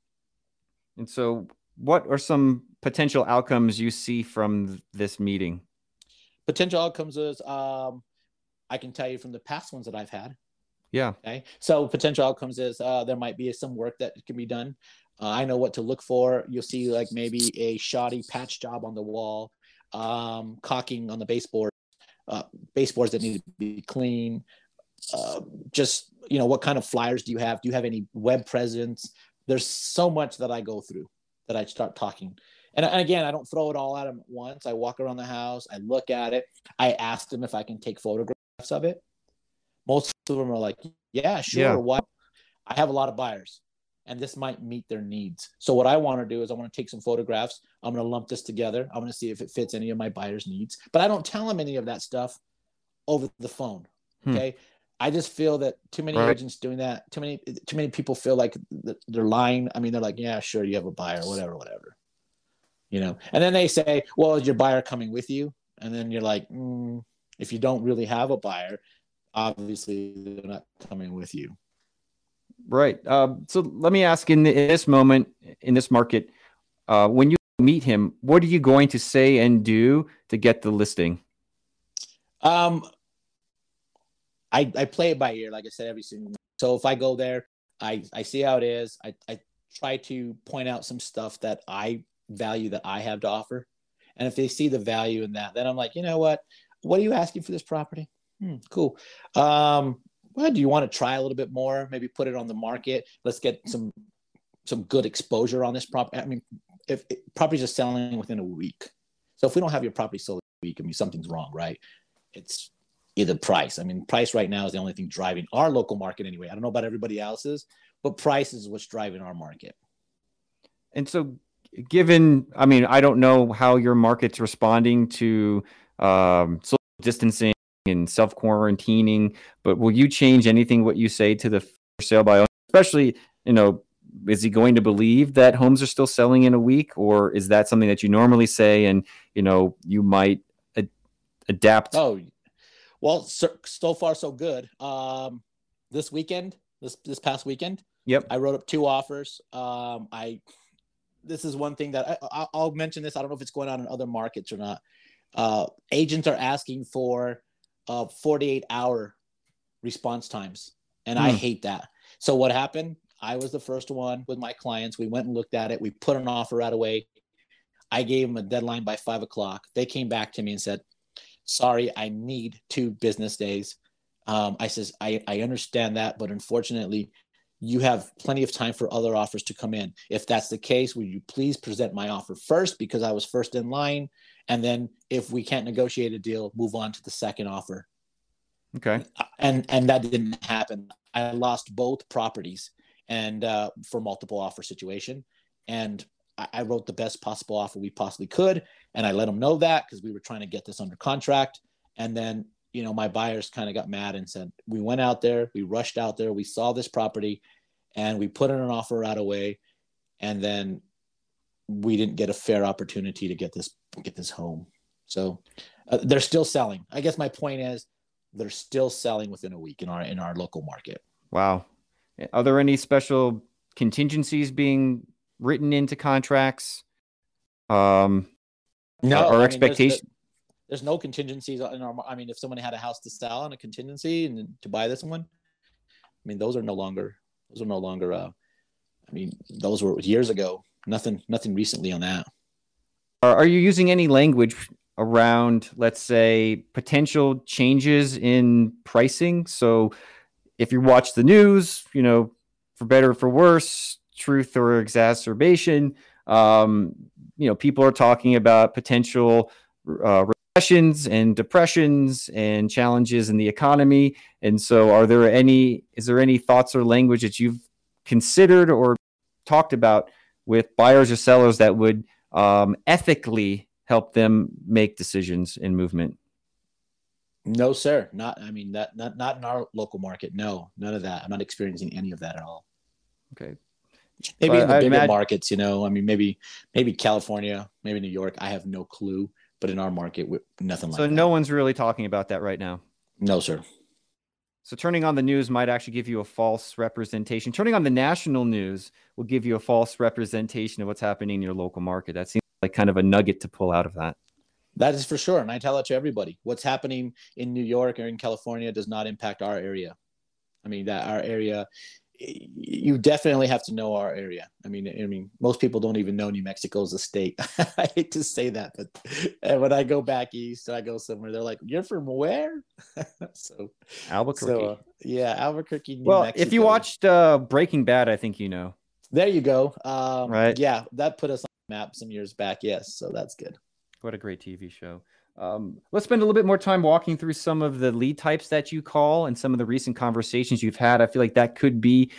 And so what are some potential outcomes you see from this meeting? Potential outcomes is um, I can tell you from the past ones that I've had. Yeah. Okay. So potential outcomes is uh, there might be some work that can be done. Uh, I know what to look for. You'll see like maybe a shoddy patch job on the wall, um, caulking on the baseboard, uh, baseboards that need to be clean. Uh, just you know, what kind of flyers do you have? Do you have any web presence? There's so much that I go through that I start talking. And, and again, I don't throw it all at him at once. I walk around the house, I look at it. I ask him if I can take photographs of it. Most of them are like, yeah, sure. Yeah. Why? I have a lot of buyers and this might meet their needs. So what I want to do is I want to take some photographs. I'm going to lump this together. I'm going to see if it fits any of my buyers' needs. But I don't tell them any of that stuff over the phone. Hmm. Okay. I just feel that too many Right. agents doing that. Too many too many people feel like they're lying. I mean, they're like, yeah, sure, you have a buyer, whatever, whatever. You know, and then they say, well, is your buyer coming with you? And then you're like, mm, if you don't really have a buyer, obviously they're not coming with you. Right. Um, so let me ask in, in this moment, in this market, uh, when you meet him, what are you going to say and do to get the listing? Um, I I play it by ear, like I said, every single. So if I go there, I I see how it is. I I try to point out some stuff that I value that I have to offer, and if they see the value in that, then I'm like, you know what? What are you asking for this property? Hmm, cool. Um, well, do you want to try a little bit more? Maybe put it on the market. Let's get some some good exposure on this property. I mean, if, if properties are selling within a week, so if we don't have your property sold a week, I mean something's wrong, right? It's either price. I mean, price right now is the only thing driving our local market anyway. I don't know about everybody else's, but price is what's driving our market. And so, given, I mean, I don't know how your market's responding to um, social distancing and self quarantining, but will you change anything what you say to the for sale by owner? Especially, you know, is he going to believe that homes are still selling in a week, or is that something that you normally say and you know you might ad- adapt? Oh, well, so, so far so good. Um, this weekend, this this past weekend, Yep. I wrote up two offers. Um, I this is one thing that I, I, I'll mention this. I don't know if it's going on in other markets or not. Uh, agents are asking for uh, 48 hour response times, and I Hmm. hate that. So what happened? I was the first one with my clients. We went and looked at it. We put an offer right away. I gave them a deadline by five o'clock. They came back to me and said, "Sorry, I need two business days." Um, I says, I, "I understand that, but unfortunately, you have plenty of time for other offers to come in. If that's the case, will you please present my offer first because I was first in line, and then if we can't negotiate a deal, move on to the second offer." Okay. and and that didn't happen. I lost both properties and uh, for multiple offer situation, and I, I wrote the best possible offer we possibly could, and I let them know that because we were trying to get this under contract, and then you know my buyers kind of got mad and said we went out there, we rushed out there, we saw this property, and we put in an offer right away, and then we didn't get a fair opportunity to get this get this home. So uh, they're still selling. I guess my point is they're still selling within a week in our in our local market. Wow. Are there any special contingencies being written into contracts? Um, No, Or I mean, there's- expectation- there's no contingencies in our. I mean, if someone had a house to sell on a contingency and to buy this one, I mean, those are no longer those are no longer. Uh, I mean, those were years ago. Nothing, nothing recently on that. Are, you using any language around, let's say, potential changes in pricing? So, if you watch the news, you know, for better or for worse, truth or exacerbation, um, you know, people are talking about potential uh, recessions and depressions and challenges in the economy. And so, are there any? Is there any thoughts or language that you've considered or talked about with buyers or sellers that would um, ethically help them make decisions in movement? No, sir. Not. I mean, that not not in our local market. No, none of that. I'm not experiencing any of that at all. Okay. Maybe so in the I, bigger imagine... markets, you know. I mean, maybe maybe California, maybe New York. I have no clue. But in our market, nothing like so that. So no one's really talking about that right now. No, sir. So turning on the news might actually give you a false representation. Turning on the national news will give you a false representation of what's happening in your local market. That seems like kind of a nugget to pull out of that. That is for sure. And I tell it to everybody. What's happening in New York or in California does not impact our area. I mean, that our area you definitely have to know our area. I mean, I mean, most people don't even know New Mexico is a state. *laughs* I hate to say that, but when I go back east, I go somewhere, they're like, "You're from where?" *laughs* so Albuquerque. So, uh, yeah, Albuquerque. New well, Mexico. if you watched uh, Breaking Bad, I think you know. There you go. Um, right. Yeah, that put us on the map some years back. Yes, so that's good. What a great TV show. Um, let's spend a little bit more time walking through some of the lead types that you call and some of the recent conversations you've had. I feel like that could be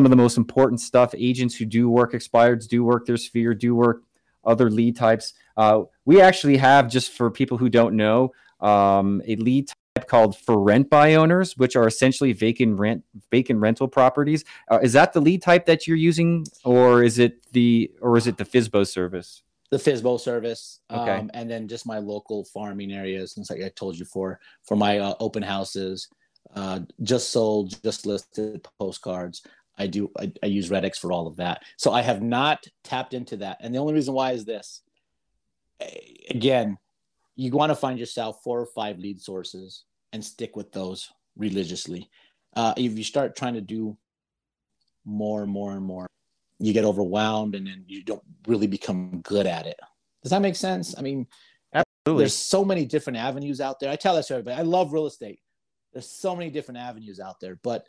some of the most important stuff. Agents who do work expireds, do work their sphere, do work other lead types. Uh, we actually have, just for people who don't know, um, a lead type called for rent by owners, which are essentially vacant rent vacant rental properties. Uh, is that the lead type that you're using, or is it the or is it the FSBO service? The FSBO service, okay. um, and then just my local farming areas. And like I told you for for my uh, open houses, uh, just sold, just listed postcards. I do I, I use Redx for all of that. So I have not tapped into that, and the only reason why is this. Again, you want to find yourself four or five lead sources and stick with those religiously. Uh, if you start trying to do more and more and more, you get overwhelmed and then you don't really become good at it. Does that make sense? I mean, Absolutely. there's so many different avenues out there. I tell that to everybody. I love real estate. There's so many different avenues out there, but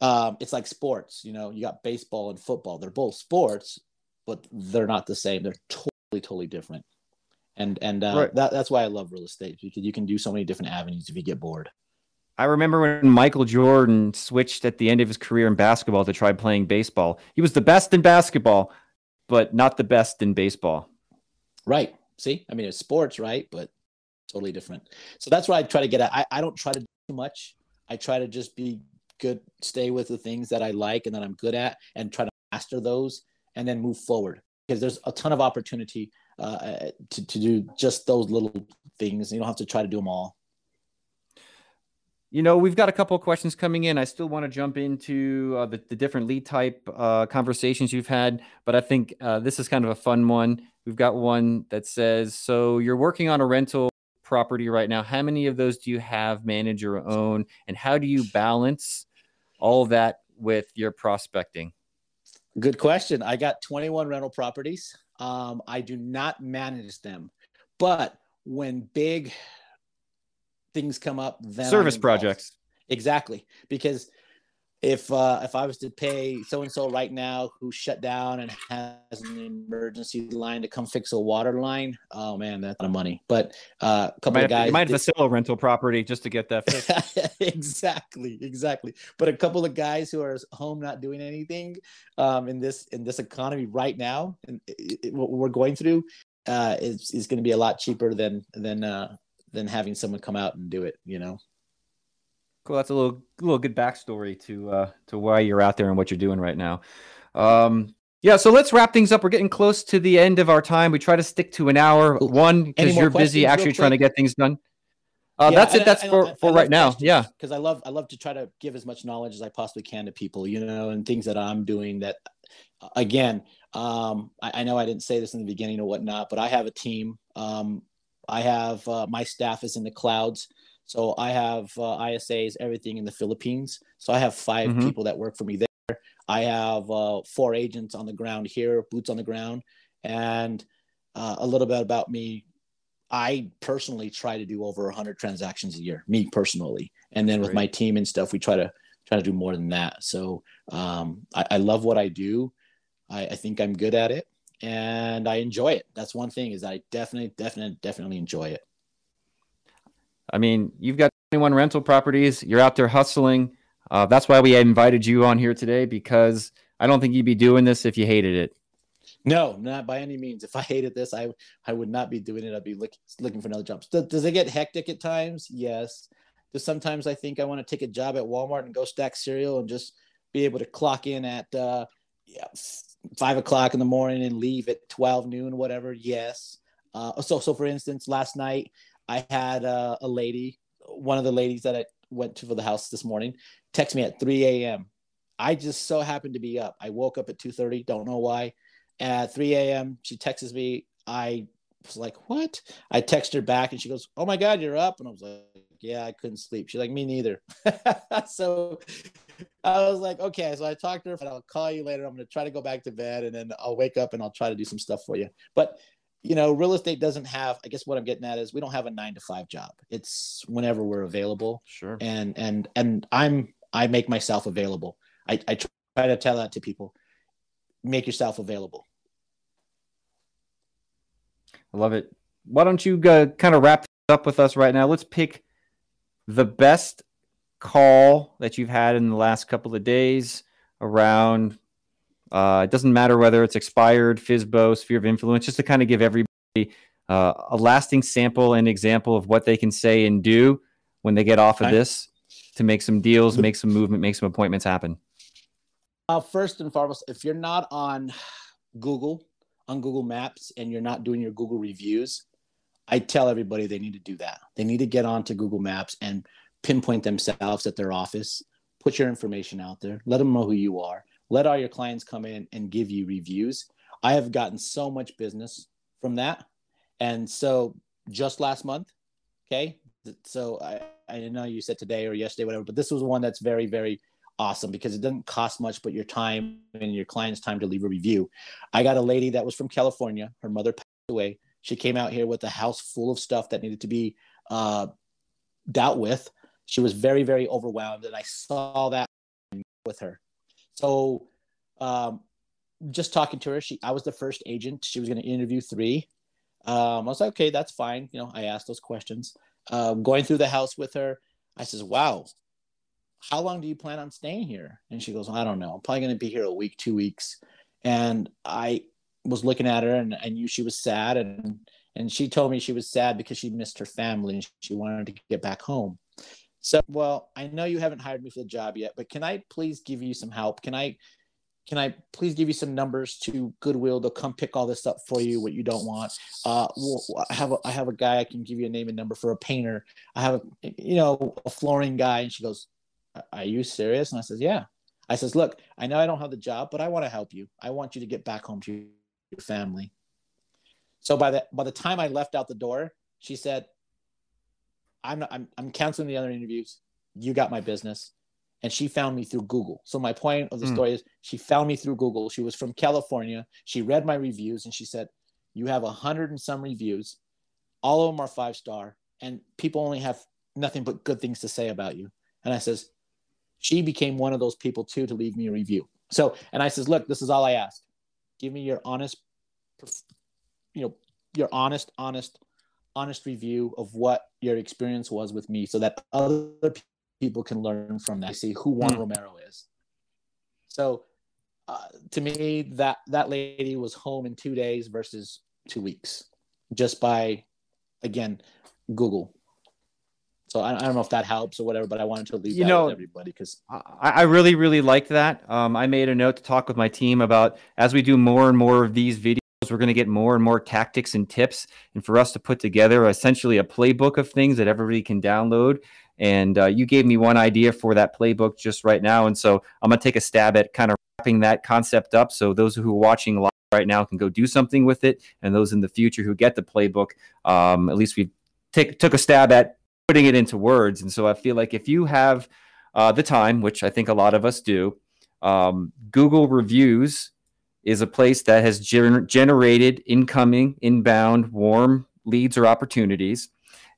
um, it's like sports. You know, you got baseball and football. They're both sports, but they're not the same. They're totally, totally different. And and uh, right. that, that's why I love real estate because you can do so many different avenues if you get bored. I remember when Michael Jordan switched at the end of his career in basketball to try playing baseball. He was the best in basketball, but not the best in baseball. Right. See, I mean, it's sports, right? But totally different. So that's what I try to get at. I, I don't try to do too much. I try to just be good, stay with the things that I like and that I'm good at and try to master those and then move forward because there's a ton of opportunity uh, to, to do just those little things. You don't have to try to do them all. You know, we've got a couple of questions coming in. I still want to jump into uh, the, the, different lead type uh, conversations you've had, but I think uh, this is kind of a fun one. We've got one that says, So you're working on a rental property right now. How many of those do you have manage your own? And how do you balance all that with your prospecting? Good question. I got 21 rental properties. Um, I do not manage them, but when big things come up, then service projects. Exactly, because if uh, if I was to pay so and so right now who shut down and has an emergency line to come fix a water line, oh man, that's a lot of money. But uh, a couple of guys, you might have a rental property just to get that fixed. *laughs* exactly, exactly. But a couple of guys who are home not doing anything um, in this in this economy right now, and what we're going through, uh, is is going to be a lot cheaper than than uh, than having someone come out and do it. You know. Cool. That's a little little good backstory to uh, to why you're out there and what you're doing right now. Um, yeah, so let's wrap things up. We're getting close to the end of our time. We try to stick to an hour. One, because you're busy actually trying to get things done. Uh, yeah, that's it. That's I, for, I, for I right now. Yeah, because I love I love to try to give as much knowledge as I possibly can to people, you know, and things that I'm doing. That again, um, I, know I didn't say this in the beginning or whatnot, but I have a team. Um, I have uh, my staff is in the clouds. So I have uh, ISAs, everything in the Philippines. So I have 5 Mhm. people that work for me there. I have uh, four agents on the ground here, boots on the ground, and uh, a little bit about me. I personally try to do over 100 transactions a year, me personally, and then with Great. my team and stuff, we try to try to do more than that. So um, I, I love what I do. I, I think I'm good at it, and I enjoy it. That's one thing is I definitely, definitely, definitely enjoy it. I mean, you've got 21 rental properties. You're out there hustling. Uh, that's why we invited you on here today because I don't think you'd be doing this if you hated it. No, not by any means. If I hated this, I I would not be doing it. I'd be look, looking for another job. Does, does it get hectic at times? Yes. Does sometimes I think I want to take a job at Walmart and go stack cereal and just be able to clock in at uh, yeah, five o'clock in the morning and leave at twelve noon, whatever. Yes. Uh, so so for instance, last night I had uh, a lady, one of the ladies that I went to for the house this morning, text me at 3 a.m. I just so happened to be up. I woke up at 2:30. Don't know why at 3 a.m. She texts me. I was like, "What?" I text her back, and she goes, "Oh my God, you're up!" And I was like, "Yeah, I couldn't sleep." She's like, "Me neither." *laughs* so I was like, "Okay." So I talked to her, and I'll call you later. I'm going to try to go back to bed, and then I'll wake up and I'll try to do some stuff for you. But you know, real estate doesn't have. I guess what I'm getting at is we don't have a nine to five job. It's whenever we're available Sure. and and and i'm i make myself available i i try to tell that to people make yourself available I love it. Why don't you uh, kind of wrap up with us right now? Let's pick the best call that you've had in the last couple of days around. Uh, it doesn't matter whether it's expired, FSBO, sphere of influence, just to kind of give everybody uh, a lasting sample and example of what they can say and do when they get off of this to make some deals, make some movement, make some appointments happen. uh, first and foremost if you're not on google on google maps and you're not doing your google reviews i tell everybody they need to do that they need to get onto google maps and pinpoint themselves at their office put your information out there let them know who you are let all your clients come in and give you reviews. I have gotten so much business from that. And so just last month okay so i i know you said today or yesterday whatever but this was one that's very very awesome because it doesn't cost much but your time and your client's time to leave a review. I got a lady that was from california. Her mother passed away. She came out here with a house full of stuff that needed to be uh, dealt with she was very very overwhelmed and i saw that with her. So um, just talking to her she i was the first agent she was going to interview three. Um, i was like okay that's fine. You know i asked those questions. Um, going through the house with her i says wow how long do you plan on staying here? And she goes i don't know. I'm probably going to be here a week two weeks. And i was looking at her and i knew she was sad and and she told me she was sad because she missed her family and she wanted to get back home so well i know you haven't hired me for the job yet but can i please give you some help can i can i please give you some numbers to goodwill they'll come pick all this up for you what you don't want uh well, i have a i have a guy i can give you a name and number for a painter i have a you know a flooring guy and she goes are you serious? And I says, yeah. I says, look, I know I don't have the job, but I want to help you. I want you to get back home to your family. So by the by the time I left out the door, she said, I'm not, I'm I'm canceling the other interviews. You got my business. And she found me through Google. So my point of the Hmm. story is she found me through Google. She was from California. She read my reviews and she said, You have a hundred and some reviews. All of them are five star, and people only have nothing but good things to say about you. And I says, she became one of those people too to leave me a review. So, and I says, look, this is all I ask. Give me your honest, you know, your honest, honest, honest review of what your experience was with me so that other people can learn from that. See who Juan Hmm. Romero is. So, uh, to me, that that lady was home in two days versus two weeks, just by, again, Google. So I, I don't know if that helps or whatever, but I wanted to leave You that know, with everybody because I, I really, really like that. Um, I made a note to talk with my team about as we do more and more of these videos, we're going to get more and more tactics and tips, and for us to put together essentially a playbook of things that everybody can download. And uh, you gave me one idea for that playbook just right now, and so I'm going to take a stab at kind of wrapping that concept up. So those who are watching live right now can go do something with it, and those in the future who get the playbook, um, at least we take took a stab at putting it into words. And so I feel like if you have uh, the time, which I think a lot of us do, um, Google reviews is a place that has gener- generated incoming, inbound, warm leads or opportunities,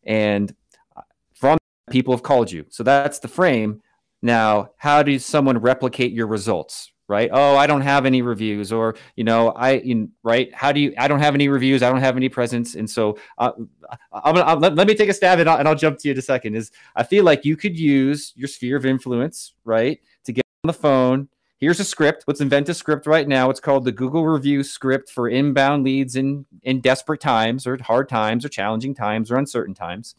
and uh, from people have called you. So that's the frame. Now, how does someone replicate your results? Right? Oh, I don't have any reviews, or you know, I you, right? How do you? I don't have any reviews. I don't have any presence, and so uh, uh I'm, I'm, uh, let, let me take a stab and I'll, and I'll jump to you in a second. Is I feel like you could use your sphere of influence, right, to get on the phone here's a script. Let's invent a script right now. It's called the Google Review script for inbound leads in in desperate times or hard times or challenging times or uncertain times.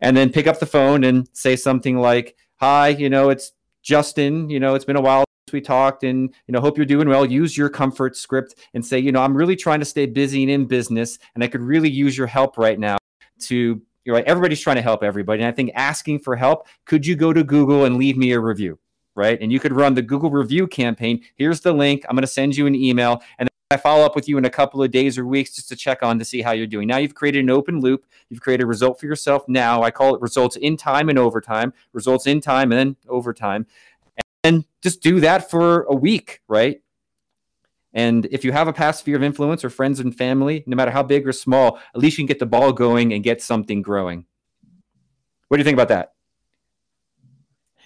And then pick up the phone and say something like, "Hi, you know, it's Justin. You know, it's been a while since we talked, and you know, hope you're doing well. Use your comfort script and say, you know, I'm really trying to stay busy and in business, and I could really use your help right now to." You're right. Everybody's trying to help everybody. And I think asking for help, could you go to Google and leave me a review? Right? And you could run the Google review campaign. Here's the link. I'm going to send you an email and I follow up with you in a couple of days or weeks just to check on to see how you're doing. Now you've created an open loop. You've created a result for yourself. Now I call it results in time and overtime, results in time and then overtime. And just do that for a week, right? And if you have a past sphere of influence or friends and family, no matter how big or small, at least you can get the ball going and get something growing. What do you think about that?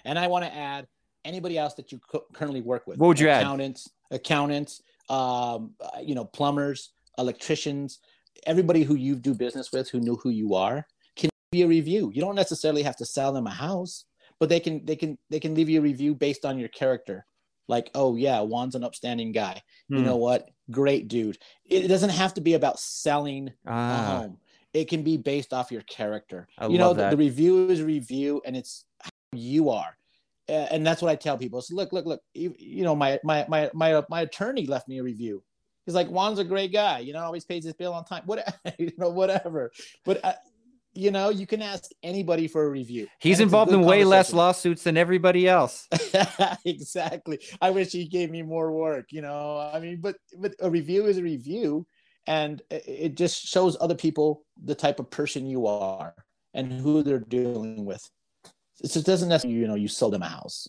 And I want to add anybody else that you currently work with. What would you accountants, add? Accountants, um, uh, you know, plumbers, electricians, everybody who you do business with who know who you are can be a review. You don't necessarily have to sell them a house, but they can they can they can leave you a review based on your character. Like, oh yeah, Juan's an upstanding guy. Hmm. You know what? Great dude. It doesn't have to be about selling ah. a home. It can be based off your character. I you know, the, the review is review, and it's how you are and that's what I tell people. So look, look, look. You, you, know, my my my my my attorney left me a review. He's like, Juan's a great guy. You know, always pays his bill on time. What *laughs* you know, whatever. But uh, you know, you can ask anybody for a review. He's involved in way less lawsuits than everybody else. *laughs* exactly. I wish he gave me more work. You know, I mean, but but a review is a review, and it just shows other people the type of person you are and who they're dealing with. It just doesn't necessarily, you know, you sell them a house.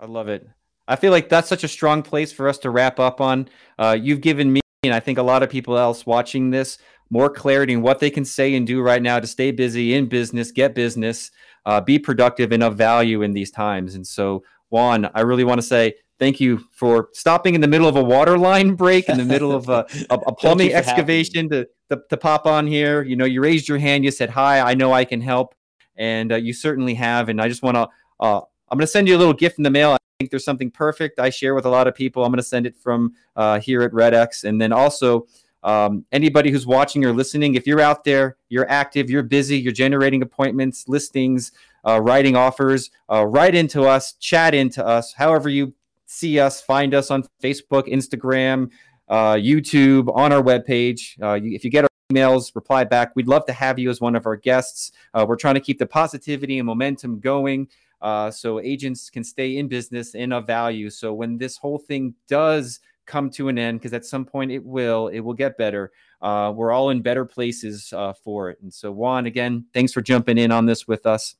I love it. I feel like that's such a strong place for us to wrap up on. Uh, you've given me, and I think a lot of people else watching this, more clarity in what they can say and do right now to stay busy in business, get business, uh, be productive, and of value in these times. And so, Juan, I really want to say thank you for stopping in the middle of a water line *laughs* break, in the middle of a, *laughs* a, a plumbing excavation to, to, to pop on here. You know, you raised your hand, you said, Hi, I know I can help and uh, you certainly have. And I just want to, uh, I'm going to send you a little gift in the mail. I think there's something perfect I share with a lot of people. I'm going to send it from uh, here at Red X, and then also. Um, anybody who's watching or listening, if you're out there, you're active, you're busy, you're generating appointments, listings, uh, writing offers, uh, write into us, chat into us, however you see us, find us on Facebook, Instagram, uh, YouTube, on our webpage. If you get emails, reply back. We'd love to have you as one of our guests. Uh, we're trying to keep the positivity and momentum going uh, so agents can stay in business and of value. So when this whole thing does come to an end, because at some point it will, it will get better. Uh, we're all in better places uh, for it. And so, Juan, again, thanks for jumping in on this with us.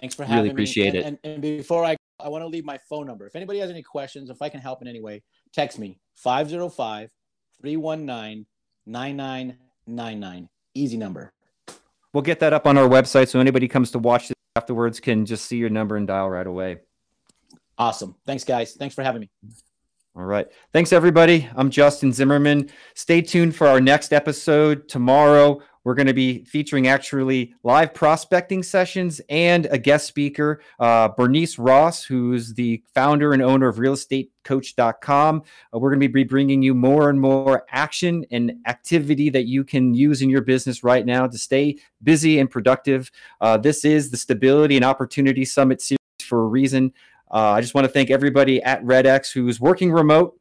Thanks for having me. really appreciate me. it. And, and, and before I, I want to leave my phone number. If anybody has any questions, if I can help in any way, text me 505 319 99 Easy number. We'll get that up on our website so anybody comes to watch this afterwards can just see your number and dial right away. Awesome. Thanks, guys. Thanks for having me. All right. Thanks, everybody. I'm Justin Zimmerman. Stay tuned for our next episode tomorrow. We're going to be featuring actually live prospecting sessions and a guest speaker, uh, Bernice Ross, who's the founder and owner of realestatecoach.com. Uh, we're going to be bringing you more and more action and activity that you can use in your business right now to stay busy and productive. Uh, this is the Stability and Opportunity Summit series for a reason. Uh, I just want to thank everybody at RedX who's working remote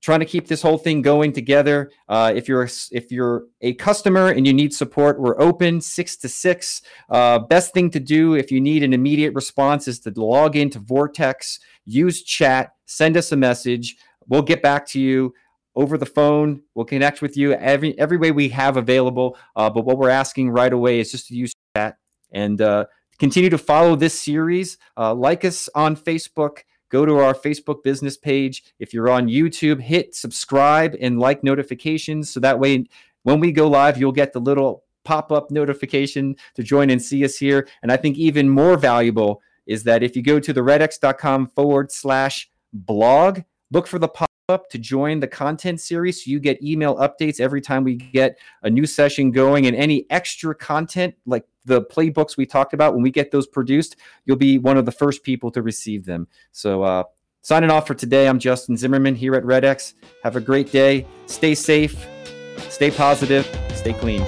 trying to keep this whole thing going together. Uh, if you're if you're a customer and you need support, we're open six to six. Uh, best thing to do if you need an immediate response is to log into Vortex, use chat, send us a message. we'll get back to you over the phone. We'll connect with you every every way we have available. Uh, but what we're asking right away is just to use chat and uh, continue to follow this series. Uh, like us on Facebook. Go to our Facebook business page. If you're on YouTube, hit subscribe and like notifications so that way when we go live, you'll get the little pop up notification to join and see us here. And I think even more valuable is that if you go to theredx.com forward slash blog, look for the pop up to join the content series. So you get email updates every time we get a new session going and any extra content like the playbooks we talked about when we get those produced you'll be one of the first people to receive them. So uh, signing off for today i'm justin zimmerman here at redx have a great day. Stay safe. Stay positive. Stay clean